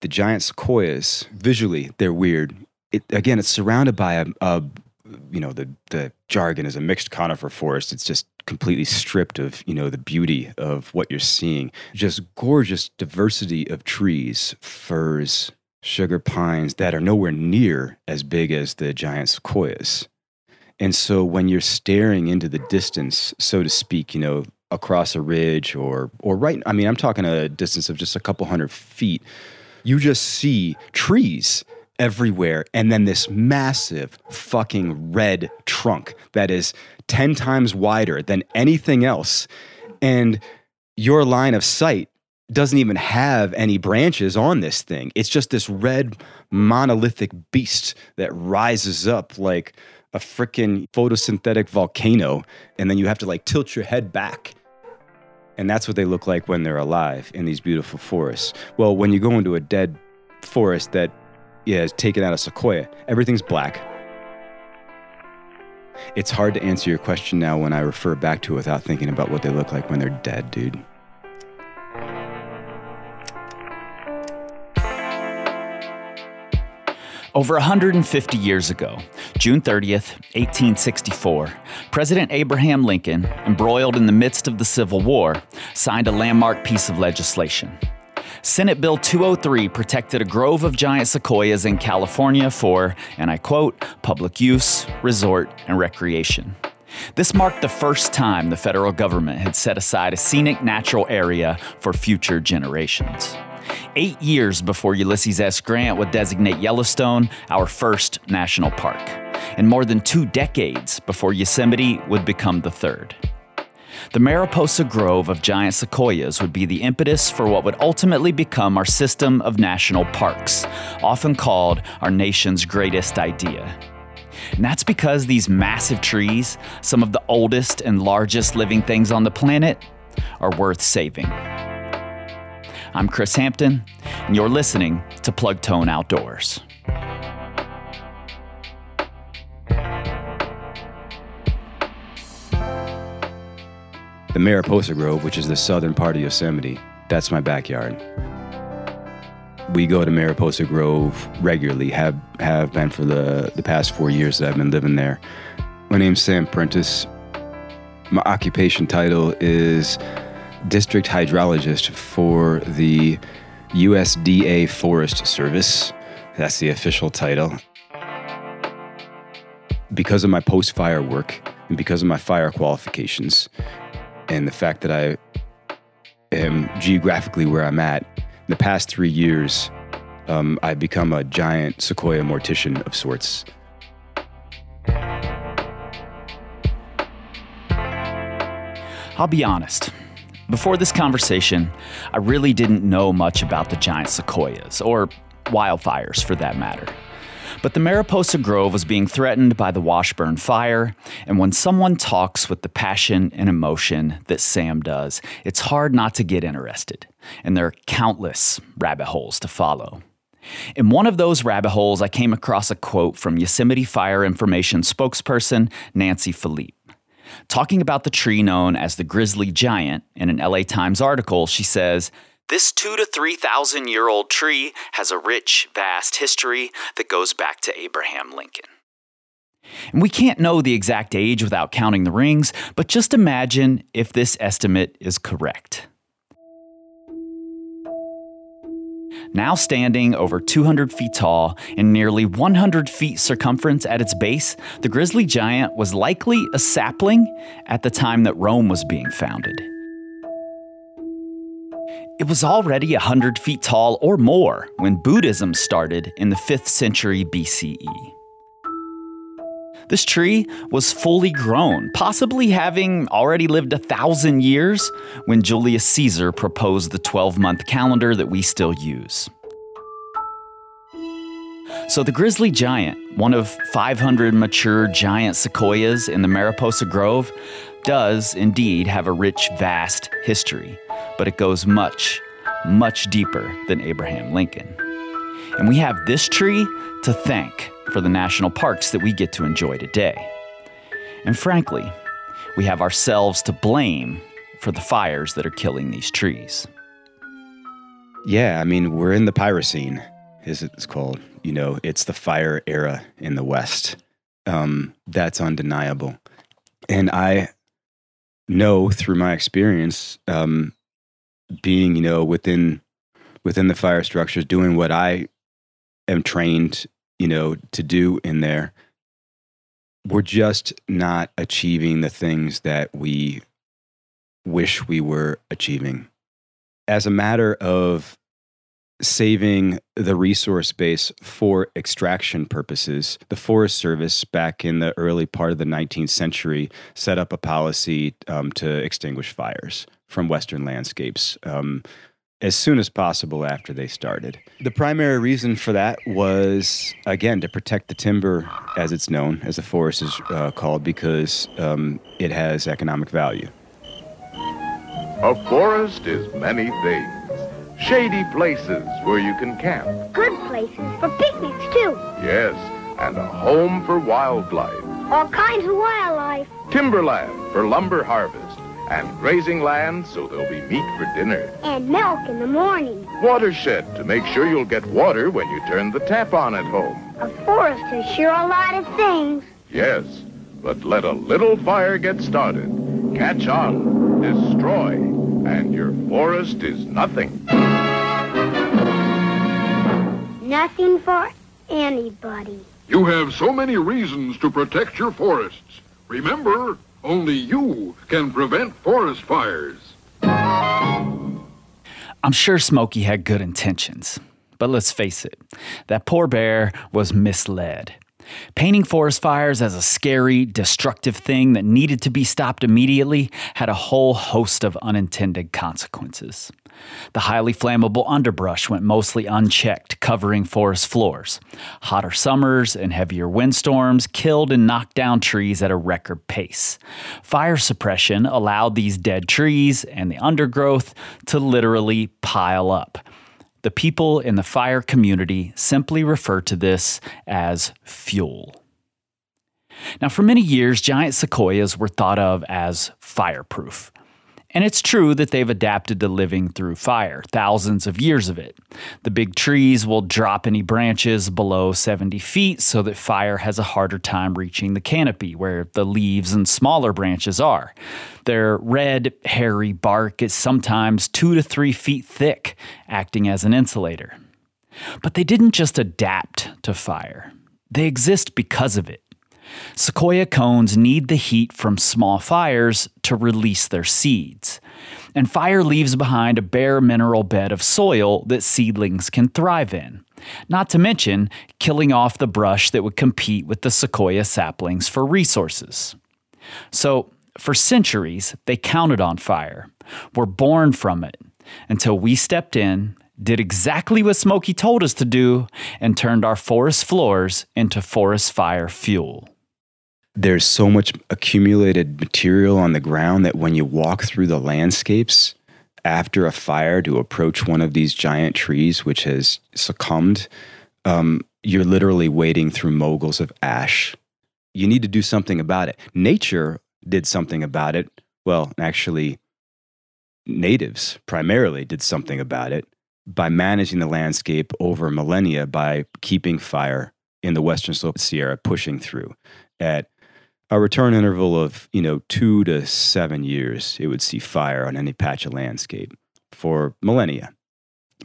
The giant sequoias, visually, they're weird. It, again, it's surrounded by a, a you know, the, the jargon is a mixed conifer forest. It's just completely stripped of, you know, the beauty of what you're seeing. Just gorgeous diversity of trees, firs, sugar pines that are nowhere near as big as the giant sequoias. And so when you're staring into the distance, so to speak, you know, across a ridge or or right I mean, I'm talking a distance of just a couple hundred feet, you just see trees everywhere and then this massive fucking red trunk that is 10 times wider than anything else. And your line of sight doesn't even have any branches on this thing. It's just this red monolithic beast that rises up like a freaking photosynthetic volcano. And then you have to like tilt your head back and that's what they look like when they're alive in these beautiful forests well when you go into a dead forest that yeah, is taken out of sequoia. Everything's black. It's hard to answer your question now when I refer back to it without thinking about what they look like when they're dead, dude. Over 150 years ago, June 30th, 1864, President Abraham Lincoln, embroiled in the midst of the Civil War, signed a landmark piece of legislation. Senate Bill 203 protected a grove of giant sequoias in California for, and I quote, public use, resort, and recreation. This marked the first time the federal government had set aside a scenic natural area for future generations. Eight years before Ulysses S. Grant would designate Yellowstone our first national park, and more than two decades before Yosemite would become the third. The Mariposa Grove of giant sequoias would be the impetus for what would ultimately become our system of national parks, often called our nation's greatest idea. And that's because these massive trees, some of the oldest and largest living things on the planet, are worth saving. I'm Kris Hampton, and you're listening to Plug Tone Outdoors. The Mariposa Grove, which is the southern part of Yosemite, that's my backyard. We go to Mariposa Grove regularly, have, have been for the, the past four years that I've been living there. My name's Sam Prentice. My occupation title is District Hydrologist for the USDA Forest Service. That's the official title. Because of my post fire work and because of my fire qualifications, and the fact that I am geographically where I'm at, in the past three years, um, I've become a giant sequoia mortician of sorts. I'll be honest. Before this conversation, I really didn't know much about the giant sequoias, or wildfires for that matter. But the Mariposa Grove was being threatened by the Washburn Fire, and when someone talks with the passion and emotion that Sam does, it's hard not to get interested, and there are countless rabbit holes to follow. In one of those rabbit holes, I came across a quote from Yosemite Fire Information spokesperson Nancy Philippe. Talking about the tree known as the grizzly giant in an LA Times article, she says, this two to three thousand year old tree has a rich, vast history that goes back to Abraham Lincoln. And we can't know the exact age without counting the rings, but just imagine if this estimate is correct. Now standing over 200 feet tall and nearly 100 feet circumference at its base, the grizzly giant was likely a sapling at the time that Rome was being founded. It was already 100 feet tall or more when Buddhism started in the 5th century BCE. This tree was fully grown, possibly having already lived a thousand years when Julius Caesar proposed the 12 month calendar that we still use. So, the grizzly giant, one of 500 mature giant sequoias in the Mariposa Grove, does indeed have a rich, vast history but it goes much, much deeper than Abraham Lincoln. And we have this tree to thank for the national parks that we get to enjoy today. And frankly, we have ourselves to blame for the fires that are killing these trees. Yeah, I mean, we're in the Pyrocene, as it's called. You know, it's the fire era in the West. Um, that's undeniable. And I know through my experience, um, being, you know, within within the fire structures, doing what I am trained, you know, to do in there, we're just not achieving the things that we wish we were achieving. As a matter of saving the resource base for extraction purposes, the Forest Service, back in the early part of the 19th century, set up a policy um, to extinguish fires from Western landscapes. Um, as soon as possible after they started. The primary reason for that was, again, to protect the timber, as it's known, as the forest is uh, called, because um, it has economic value. A forest is many things. Shady places where you can camp. Good places for picnics, too. Yes, and a home for wildlife. All kinds of wildlife. Timberland for lumber harvest and grazing land so there'll be meat for dinner. And milk in the morning. Watershed to make sure you'll get water when you turn the tap on at home. A forest is sure a lot of things. Yes, but let a little fire get started. Catch on, destroy, and your forest is nothing. Nothing for anybody. You have so many reasons to protect your forests. Remember, only you can prevent forest fires. I'm sure Smokey had good intentions, but let's face it, that poor bear was misled. Painting forest fires as a scary, destructive thing that needed to be stopped immediately had a whole host of unintended consequences. The highly flammable underbrush went mostly unchecked, covering forest floors. Hotter summers and heavier windstorms killed and knocked down trees at a record pace. Fire suppression allowed these dead trees and the undergrowth to literally pile up. The people in the fire community simply refer to this as fuel. Now, for many years, giant sequoias were thought of as fireproof. And it's true that they've adapted to living through fire, thousands of years of it. The big trees will drop any branches below 70 feet so that fire has a harder time reaching the canopy where the leaves and smaller branches are. Their red, hairy bark is sometimes two to three feet thick, acting as an insulator. But they didn't just adapt to fire, they exist because of it. Sequoia cones need the heat from small fires to release their seeds. And fire leaves behind a bare mineral bed of soil that seedlings can thrive in. Not to mention killing off the brush that would compete with the sequoia saplings for resources. So, for centuries, they counted on fire, were born from it, until we stepped in, did exactly what Smokey told us to do, and turned our forest floors into forest fire fuel there's so much accumulated material on the ground that when you walk through the landscapes after a fire to approach one of these giant trees which has succumbed, um, you're literally wading through moguls of ash. You need to do something about it. Nature did something about it. Well, actually, natives primarily did something about it by managing the landscape over millennia by keeping fire in the western slope of Sierra, pushing through at a return interval of you know two to seven years it would see fire on any patch of landscape for millennia.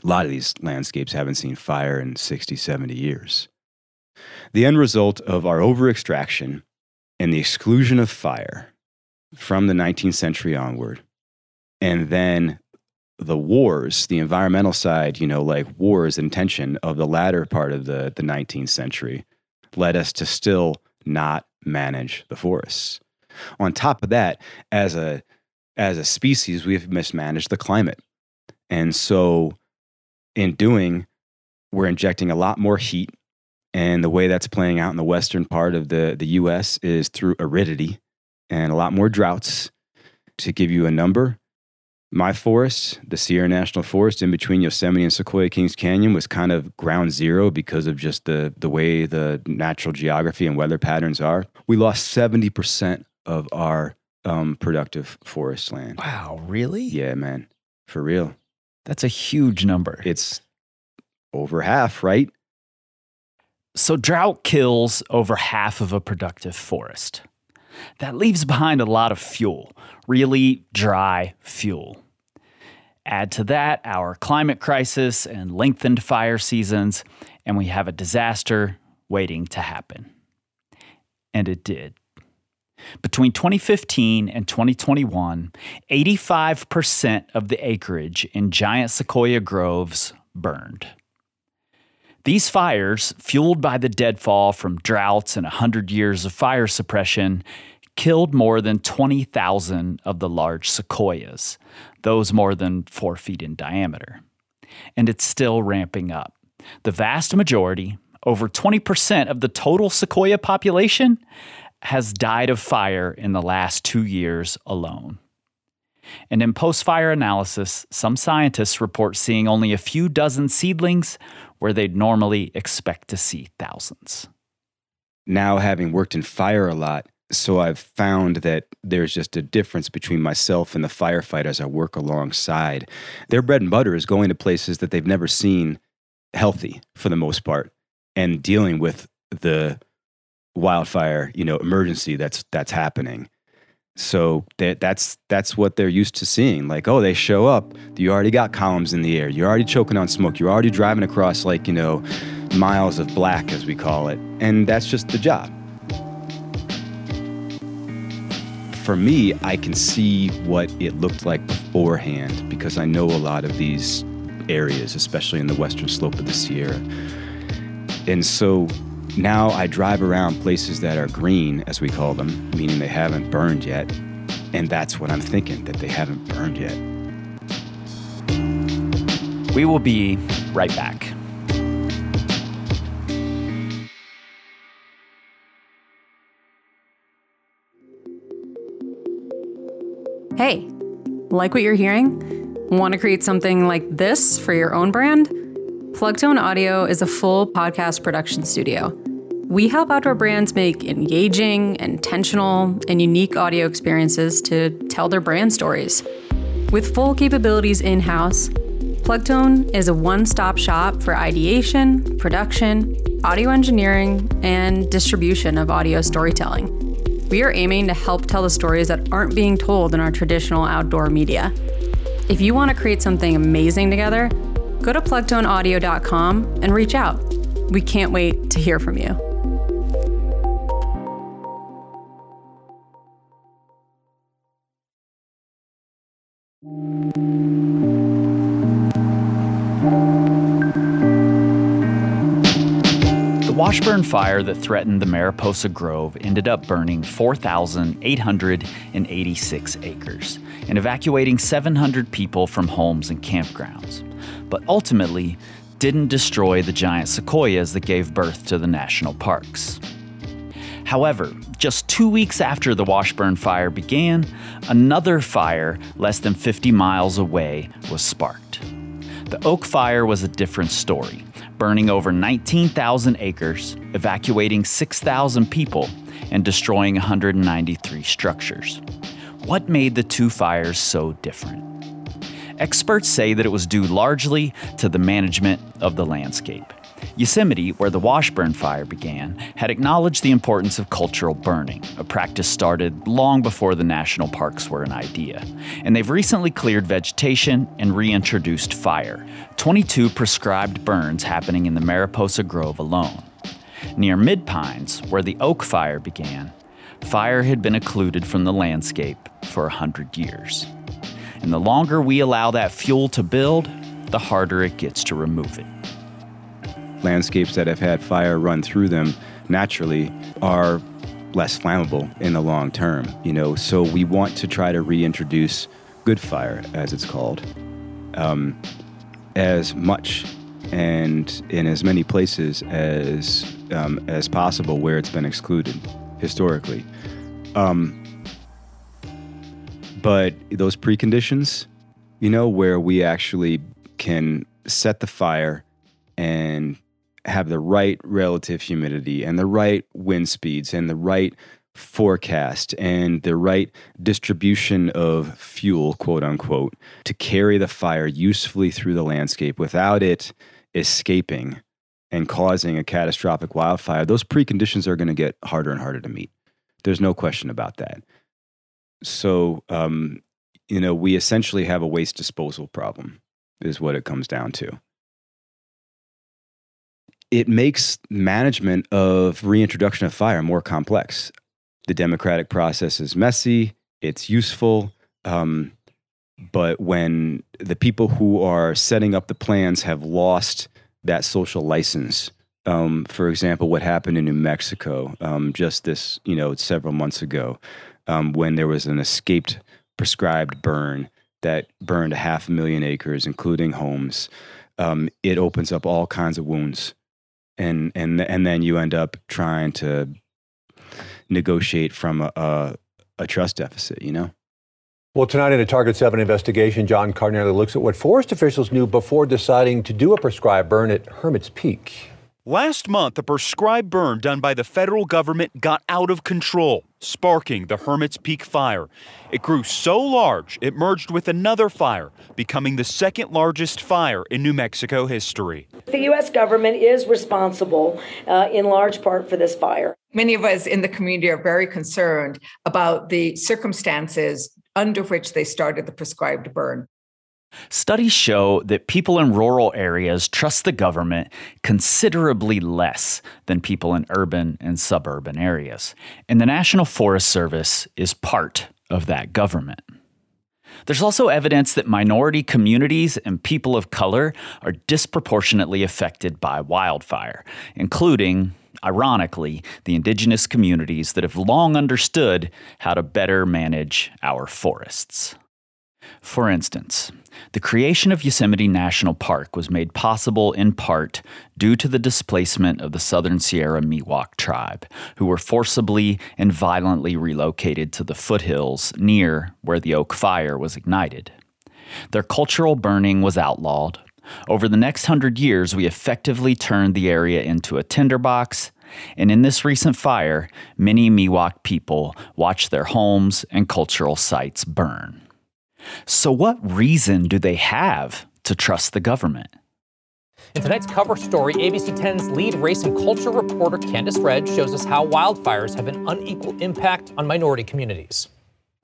A lot of these landscapes haven't seen fire in 60 70 years. The end result of our over extraction and the exclusion of fire from the 19th century onward and then the wars the environmental side you know like wars and tension of the latter part of the, the 19th century led us to still not manage the forests. On top of that, as a as a species, we've mismanaged the climate. And so in doing, we're injecting a lot more heat. And the way that's playing out in the western part of the, the US is through aridity and a lot more droughts. To give you a number, my forest, the Sierra National Forest in between Yosemite and Sequoia Kings Canyon, was kind of ground zero because of just the, the way the natural geography and weather patterns are. We lost 70% of our um, productive forest land. Wow, really? Yeah, man, for real. That's a huge number. It's over half, right? So, drought kills over half of a productive forest. That leaves behind a lot of fuel, really dry fuel. Add to that our climate crisis and lengthened fire seasons, and we have a disaster waiting to happen. And it did. Between 2015 and 2021, 85% of the acreage in giant sequoia groves burned. These fires, fueled by the deadfall from droughts and 100 years of fire suppression, killed more than 20,000 of the large sequoias, those more than four feet in diameter. And it's still ramping up. The vast majority, over 20% of the total sequoia population, has died of fire in the last two years alone. And in post fire analysis, some scientists report seeing only a few dozen seedlings where they'd normally expect to see thousands. Now, having worked in fire a lot, so I've found that there's just a difference between myself and the firefighters I work alongside. Their bread and butter is going to places that they've never seen healthy for the most part and dealing with the wildfire, you know, emergency that's that's happening. So that that's that's what they're used to seeing. Like, oh, they show up. You already got columns in the air. You're already choking on smoke. You're already driving across like you know miles of black, as we call it, and that's just the job. For me, I can see what it looked like beforehand because I know a lot of these areas, especially in the western slope of the Sierra. And so now I drive around places that are green, as we call them, meaning they haven't burned yet. And that's what I'm thinking, that they haven't burned yet. We will be right back. Hey, like what you're hearing? Want to create something like this for your own brand? Plugtone Audio is a full podcast production studio. We help outdoor brands make engaging, intentional, and unique audio experiences to tell their brand stories. With full capabilities in house, Plugtone is a one stop shop for ideation, production, audio engineering, and distribution of audio storytelling. We are aiming to help tell the stories that aren't being told in our traditional outdoor media. If you want to create something amazing together, go to plugtoneaudio.com and reach out. We can't wait to hear from you. Washburn fire that threatened the Mariposa Grove ended up burning 4,886 acres and evacuating 700 people from homes and campgrounds but ultimately didn't destroy the giant sequoias that gave birth to the national parks. However, just two weeks after the Washburn fire began, another fire less than 50 miles away was sparked. The Oak Fire was a different story, burning over 19,000 acres, evacuating 6,000 people, and destroying 193 structures. What made the two fires so different? Experts say that it was due largely to the management of the landscape. Yosemite, where the Washburn fire began, had acknowledged the importance of cultural burning, a practice started long before the national parks were an idea. And they've recently cleared vegetation and reintroduced fire, 22 prescribed burns happening in the Mariposa Grove alone. Near Midpines, where the Oak Fire began, fire had been occluded from the landscape for a hundred years. And the longer we allow that fuel to build, the harder it gets to remove it. Landscapes that have had fire run through them naturally are less flammable in the long term, you know. So we want to try to reintroduce good fire, as it's called, um, as much and in as many places as um, as possible where it's been excluded historically. Um, but those preconditions, you know, where we actually can set the fire and have the right relative humidity and the right wind speeds and the right forecast and the right distribution of fuel, quote unquote, to carry the fire usefully through the landscape without it escaping and causing a catastrophic wildfire, those preconditions are going to get harder and harder to meet. There's no question about that. So, um, you know, we essentially have a waste disposal problem, is what it comes down to. It makes management of reintroduction of fire more complex. The democratic process is messy, it's useful. Um, but when the people who are setting up the plans have lost that social license, um, for example, what happened in New Mexico um, just this, you know, several months ago, um, when there was an escaped prescribed burn that burned a half a million acres, including homes. Um, it opens up all kinds of wounds, and and and then you end up trying to negotiate from a, a, a trust deficit. You know. Well, tonight in a Target 7 investigation, John Cardinale looks at what forest officials knew before deciding to do a prescribed burn at Hermit's Peak. Last month, a prescribed burn done by the federal government got out of control, sparking the Hermit's Peak fire. It grew so large, it merged with another fire, becoming the second largest fire in New Mexico history. The U.S. government is responsible uh, in large part for this fire. Many of us in the community are very concerned about the circumstances under which they started the prescribed burn. Studies show that people in rural areas trust the government considerably less than people in urban and suburban areas. And the National Forest Service is part of that government. There's also evidence that minority communities and people of color are disproportionately affected by wildfire, including, ironically, the indigenous communities that have long understood how to better manage our forests. For instance, the creation of Yosemite National Park was made possible in part due to the displacement of the Southern Sierra Miwok tribe, who were forcibly and violently relocated to the foothills near where the Oak Fire was ignited. Their cultural burning was outlawed. Over the next hundred years, we effectively turned the area into a tinderbox and in this recent fire, many Miwok people watched their homes and cultural sites burn. So, what reason do they have to trust the government? In tonight's cover story, ABC 10's lead race and culture reporter Candice Red shows us how wildfires have an unequal impact on minority communities.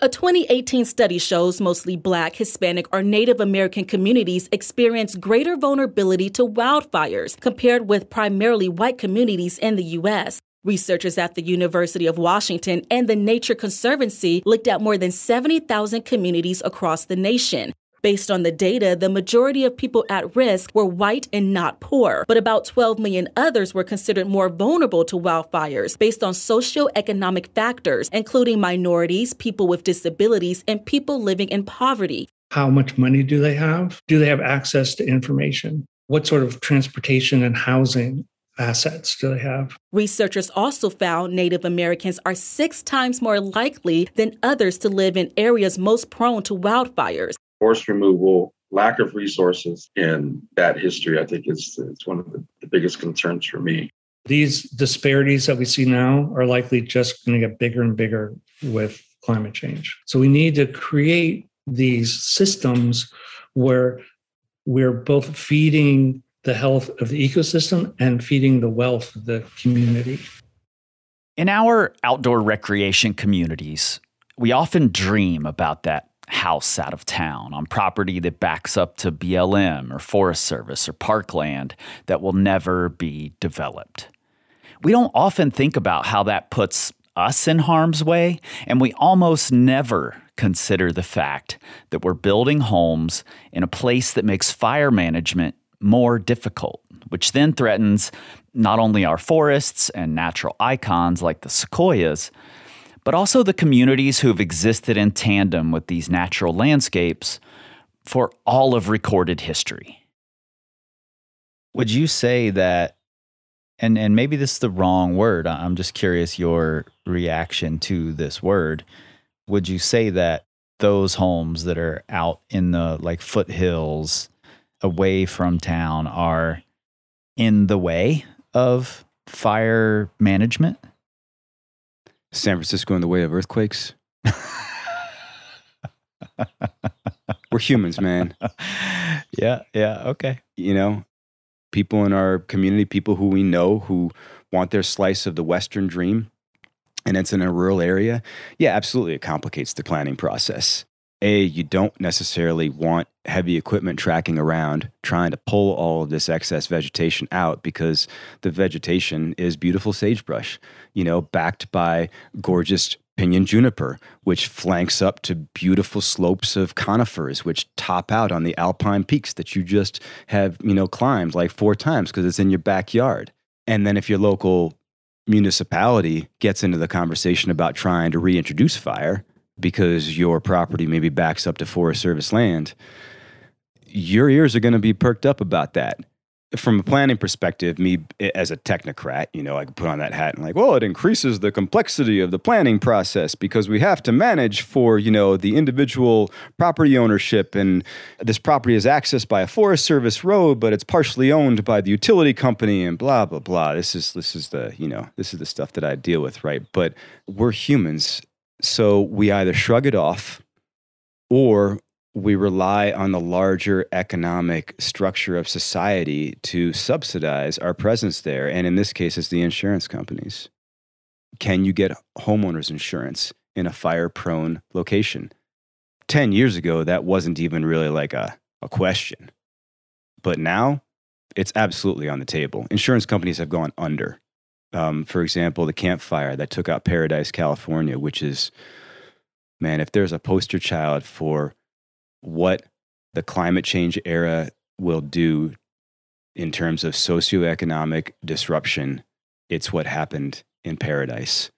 A 2018 study shows mostly Black, Hispanic, or Native American communities experience greater vulnerability to wildfires compared with primarily white communities in the U.S. Researchers at the University of Washington and the Nature Conservancy looked at more than 70,000 communities across the nation. Based on the data, the majority of people at risk were white and not poor, but about 12 million others were considered more vulnerable to wildfires based on socioeconomic factors, including minorities, people with disabilities, and people living in poverty. How much money do they have? Do they have access to information? What sort of transportation and housing assets do they have? Researchers also found Native Americans are six times more likely than others to live in areas most prone to wildfires. Forest removal, lack of resources, and that history, I think, is it's one of the, the biggest concerns for me. These disparities that we see now are likely just going to get bigger and bigger with climate change. So we need to create these systems where we're both feeding the health of the ecosystem and feeding the wealth of the community. In our outdoor recreation communities, we often dream about that house out of town on property that backs up to BLM or Forest Service or parkland that will never be developed. We don't often think about how that puts us in harm's way, and we almost never consider the fact that we're building homes in a place that makes fire management more difficult, which then threatens not only our forests and natural icons like the sequoias, but also the communities who have existed in tandem with these natural landscapes for all of recorded history. Would you say that, and, and maybe this is the wrong word, I'm just curious your reaction to this word. Would you say that those homes that are out in the like foothills away from town are in the way of fire management? San Francisco in the way of earthquakes? We're humans, man. yeah, yeah, okay. You know, people in our community, people who we know who want their slice of the Western dream, and it's in a rural area. Yeah, absolutely. It complicates the planning process. A, you don't necessarily want heavy equipment tracking around trying to pull all of this excess vegetation out because the vegetation is beautiful sagebrush, you know, backed by gorgeous pinyon juniper, which flanks up to beautiful slopes of conifers, which top out on the alpine peaks that you just have, you know, climbed like four times because it's in your backyard. And then if your local municipality gets into the conversation about trying to reintroduce fire, because your property maybe backs up to Forest Service land, your ears are going to be perked up about that. From a planning perspective, me as a technocrat, you know, I could put on that hat and like, well, it increases the complexity of the planning process because we have to manage for, you know, the individual property ownership and this property is accessed by a Forest Service road, but it's partially owned by the utility company and blah blah blah. This is this is the, you know, this is the stuff that I deal with, right? But we're humans so we either shrug it off or we rely on the larger economic structure of society to subsidize our presence there. And in this case, it's the insurance companies. Can you get homeowners insurance in a fire prone location? 10 years ago, that wasn't even really like a, a question. But now it's absolutely on the table. Insurance companies have gone under um, for example, the campfire that took out Paradise, California, which is, man, if there's a poster child for what the climate change era will do in terms of socioeconomic disruption, it's what happened in Paradise.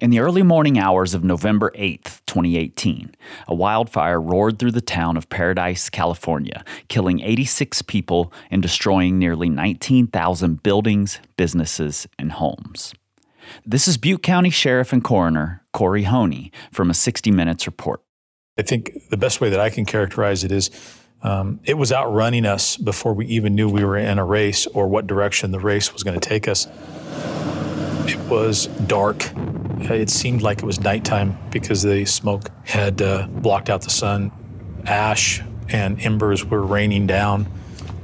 In the early morning hours of November 8th, 2018, a wildfire roared through the town of Paradise, California, killing 86 people and destroying nearly 19,000 buildings, businesses, and homes. This is Butte County Sheriff and Coroner Kory Honea from a 60 Minutes report. I think the best way that I can characterize it is um, it was outrunning us before we even knew we were in a race or what direction the race was going to take us. It was dark. It seemed like it was nighttime because the smoke had uh, blocked out the sun. Ash and embers were raining down.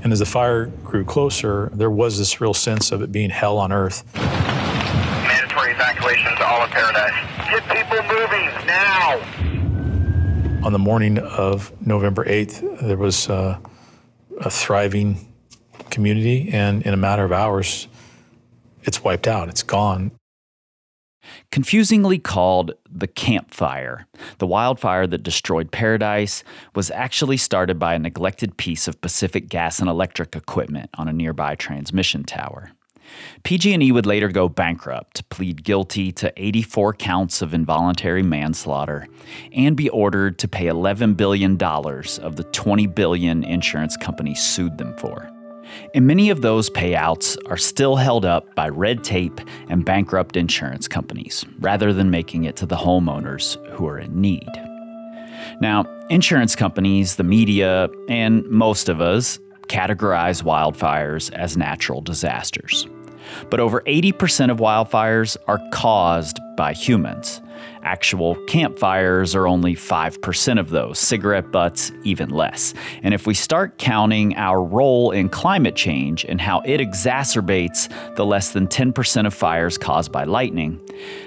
And as the fire grew closer, there was this real sense of it being hell on earth. Mandatory evacuation to all of Paradise. Get people moving now. On the morning of November 8th, there was uh, a thriving community, and in a matter of hours, it's wiped out, it's gone. Confusingly called the Camp Fire, the wildfire that destroyed Paradise was actually started by a neglected piece of Pacific gas and electric equipment on a nearby transmission tower. PG&E would later go bankrupt, plead guilty to 84 counts of involuntary manslaughter, and be ordered to pay $11 billion of the 20 billion insurance company sued them for. And many of those payouts are still held up by red tape and bankrupt insurance companies, rather than making it to the homeowners who are in need. Now, insurance companies, the media, and most of us categorize wildfires as natural disasters. But over 80% of wildfires are caused by humans. Actual campfires are only 5% of those, cigarette butts, even less. And if we start counting our role in climate change and how it exacerbates the less than 10% of fires caused by lightning,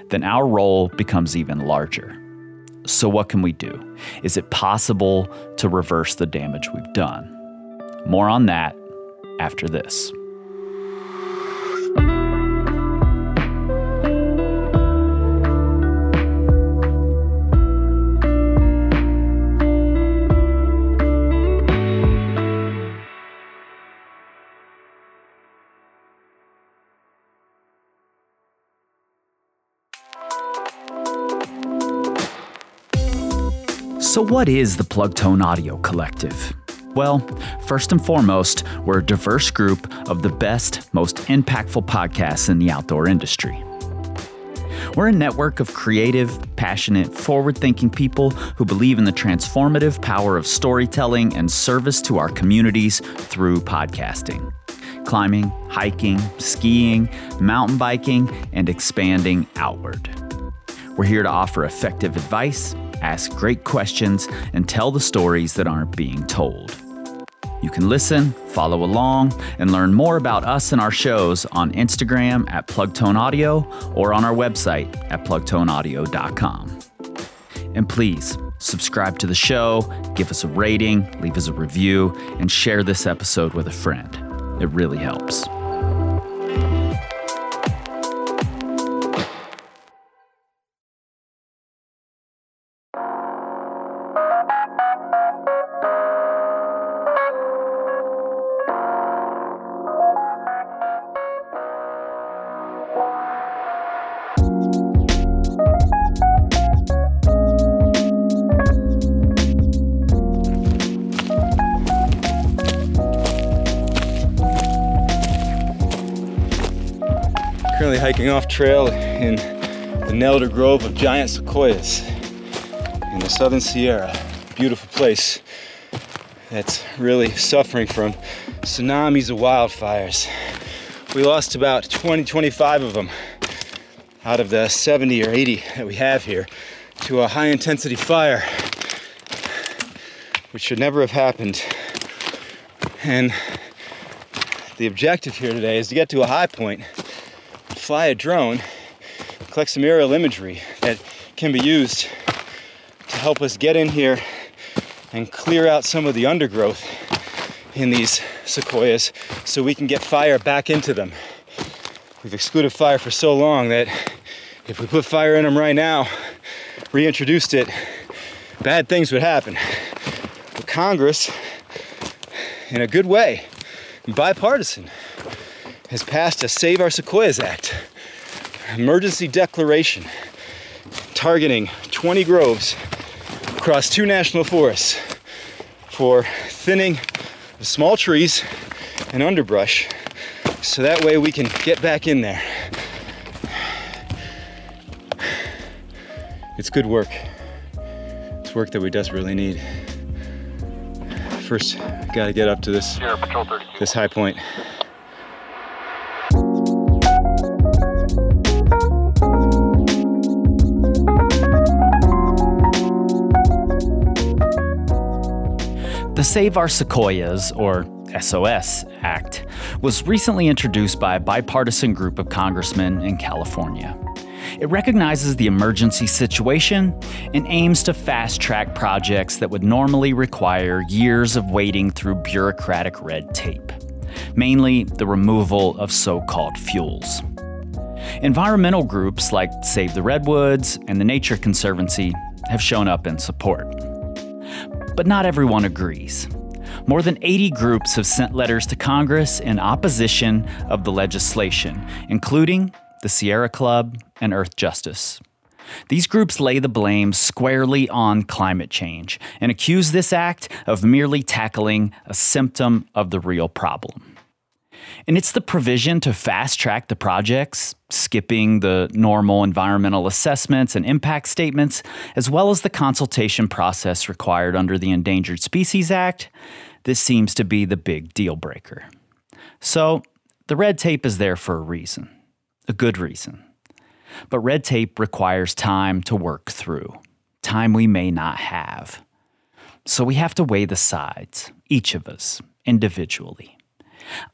then our role becomes even larger. So, what can we do? Is it possible to reverse the damage we've done? More on that after this. So, what is the Plugtone Audio Collective? Well, first and foremost, we're a diverse group of the best, most impactful podcasts in the outdoor industry. We're a network of creative, passionate, forward thinking people who believe in the transformative power of storytelling and service to our communities through podcasting. climbing, hiking, skiing, mountain biking, and expanding outward. We're here to offer effective advice, ask great questions, and tell the stories that aren't being told. You can listen, follow along, and learn more about us and our shows on Instagram at Plugtone Audio or on our website at plugtoneaudio.com. And please subscribe to the show, give us a rating, leave us a review, and share this episode with a friend. It really helps. Currently hiking off trail in the Nelder Grove of giant sequoias in the southern Sierra. Beautiful place that's really suffering from tsunamis of wildfires. We lost about 20, 25 of them out of the 70 or 80 that we have here to a high intensity fire, which should never have happened. And the objective here today is to get to a high point, fly a drone, collect some aerial imagery that can be used to help us get in here and clear out some of the undergrowth in these sequoias so we can get fire back into them. We've excluded fire for so long that if we put fire in them right now, reintroduced it, bad things would happen. But Congress, in a good way, bipartisan, has passed a Save Our Sequoias Act, emergency declaration targeting 20 groves across two national forests for thinning of small trees and underbrush so that way we can get back in there. It's good work. It's work that we desperately need. First, got to get up to this this high point. Save Our Sequoias, or SOS Act, was recently introduced by a bipartisan group of congressmen in California. It recognizes the emergency situation and aims to fast track projects that would normally require years of waiting through bureaucratic red tape, mainly the removal of so called fuels. Environmental groups like Save the Redwoods and the Nature Conservancy have shown up in support. But not everyone agrees. More than 80 groups have sent letters to Congress in opposition of the legislation, including the Sierra Club and Earthjustice. These groups lay the blame squarely on climate change and accuse this act of merely tackling a symptom of the real problem. And it's the provision to fast track the projects, skipping the normal environmental assessments and impact statements, as well as the consultation process required under the Endangered Species Act. This seems to be the big deal breaker. So, the red tape is there for a reason, a good reason. But red tape requires time to work through, time we may not have. So we have to weigh the sides, each of us, individually.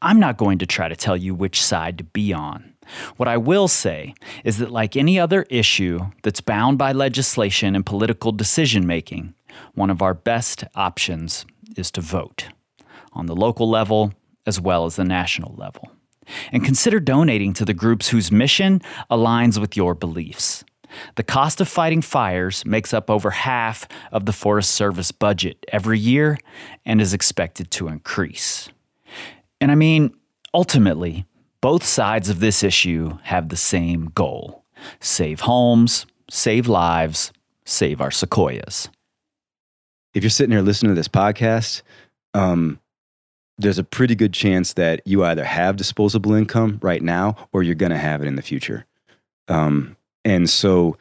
I'm not going to try to tell you which side to be on. What I will say is that, like any other issue that's bound by legislation and political decision making, one of our best options is to vote on the local level as well as the national level. And consider donating to the groups whose mission aligns with your beliefs. The cost of fighting fires makes up over half of the Forest Service budget every year and is expected to increase. And I mean, ultimately, both sides of this issue have the same goal save homes, save lives, save our sequoias. If you're sitting here listening to this podcast, um, there's a pretty good chance that you either have disposable income right now or you're going to have it in the future. Um, and so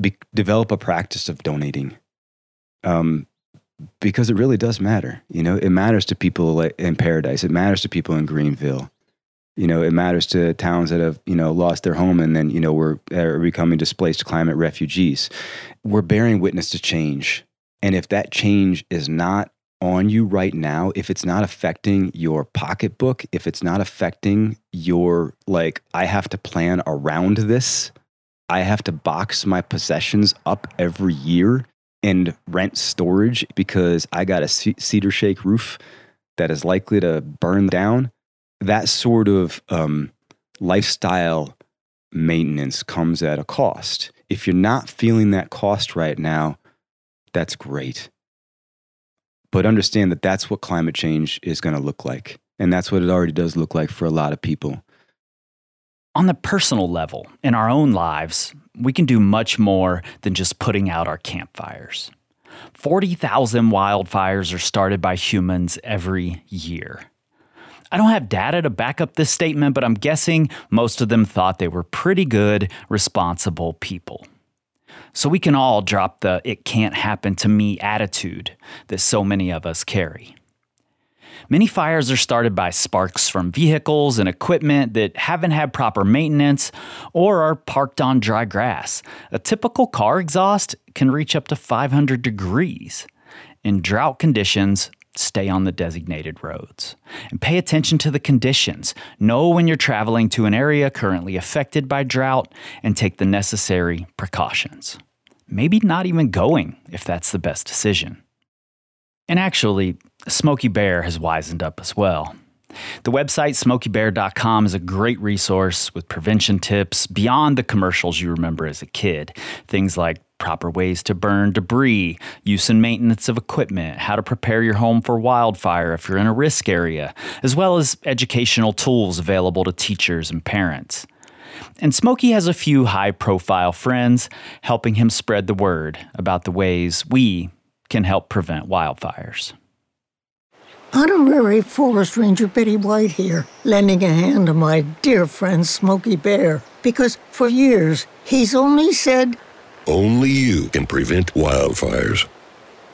be, develop a practice of donating. Um, because it really does matter. You know, it matters to people in Paradise. It matters to people in Greenville. You know, it matters to towns that have you know lost their home and then you know we're are becoming displaced climate refugees. We're bearing witness to change, and if that change is not on you right now, if it's not affecting your pocketbook, if it's not affecting your like, I have to plan around this. I have to box my possessions up every year and rent storage because I got a cedar shake roof that is likely to burn down. That sort of um, lifestyle maintenance comes at a cost. If you're not feeling that cost right now, that's great. But understand that that's what climate change is going to look like. And that's what it already does look like for a lot of people. On the personal level, in our own lives, we can do much more than just putting out our campfires. 40,000 wildfires are started by humans every year. I don't have data to back up this statement, but I'm guessing most of them thought they were pretty good, responsible people. So we can all drop the it can't happen to me attitude that so many of us carry. Many fires are started by sparks from vehicles and equipment that haven't had proper maintenance or are parked on dry grass. A typical car exhaust can reach up to 500 degrees. In drought conditions, stay on the designated roads. And pay attention to the conditions. Know when you're traveling to an area currently affected by drought and take the necessary precautions. Maybe not even going if that's the best decision. And actually, Smokey Bear has wisened up as well. The website smokeybear.com is a great resource with prevention tips beyond the commercials you remember as a kid. Things like proper ways to burn debris, use and maintenance of equipment, how to prepare your home for wildfire if you're in a risk area, as well as educational tools available to teachers and parents. And Smokey has a few high profile friends helping him spread the word about the ways we can help prevent wildfires. Honorary Forest Ranger Betty White here, lending a hand to my dear friend Smokey Bear, because for years he's only said, Only you can prevent wildfires.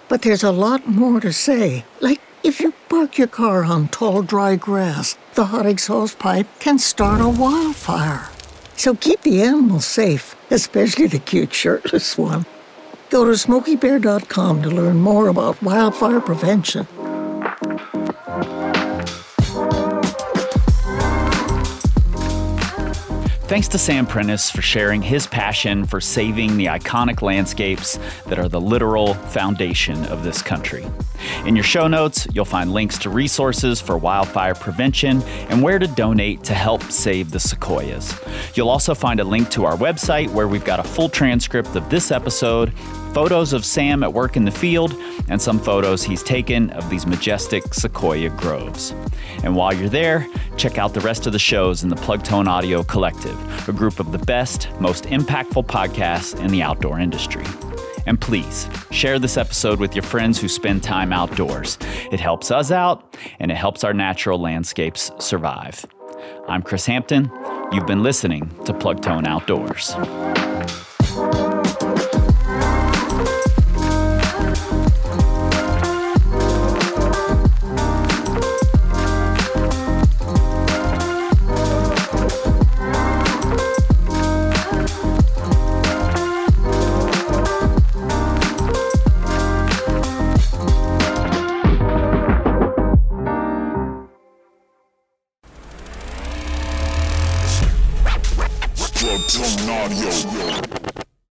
But there's a lot more to say. Like, if you park your car on tall, dry grass, the hot exhaust pipe can start a wildfire. So keep the animals safe, especially the cute shirtless one. Go to smokeybear.com to learn more about wildfire prevention. Thanks to Sam Prentice for sharing his passion for saving the iconic landscapes that are the literal foundation of this country. In your show notes, you'll find links to resources for wildfire prevention and where to donate to help save the sequoias. You'll also find a link to our website where we've got a full transcript of this episode, photos of Sam at work in the field, and some photos he's taken of these majestic sequoia groves. And while you're there, check out the rest of the shows in the Plug Tone Audio Collective, a group of the best, most impactful podcasts in the outdoor industry. And please share this episode with your friends who spend time outdoors. It helps us out and it helps our natural landscapes survive. I'm Kris Hampton. You've been listening to Plug Tone Outdoors.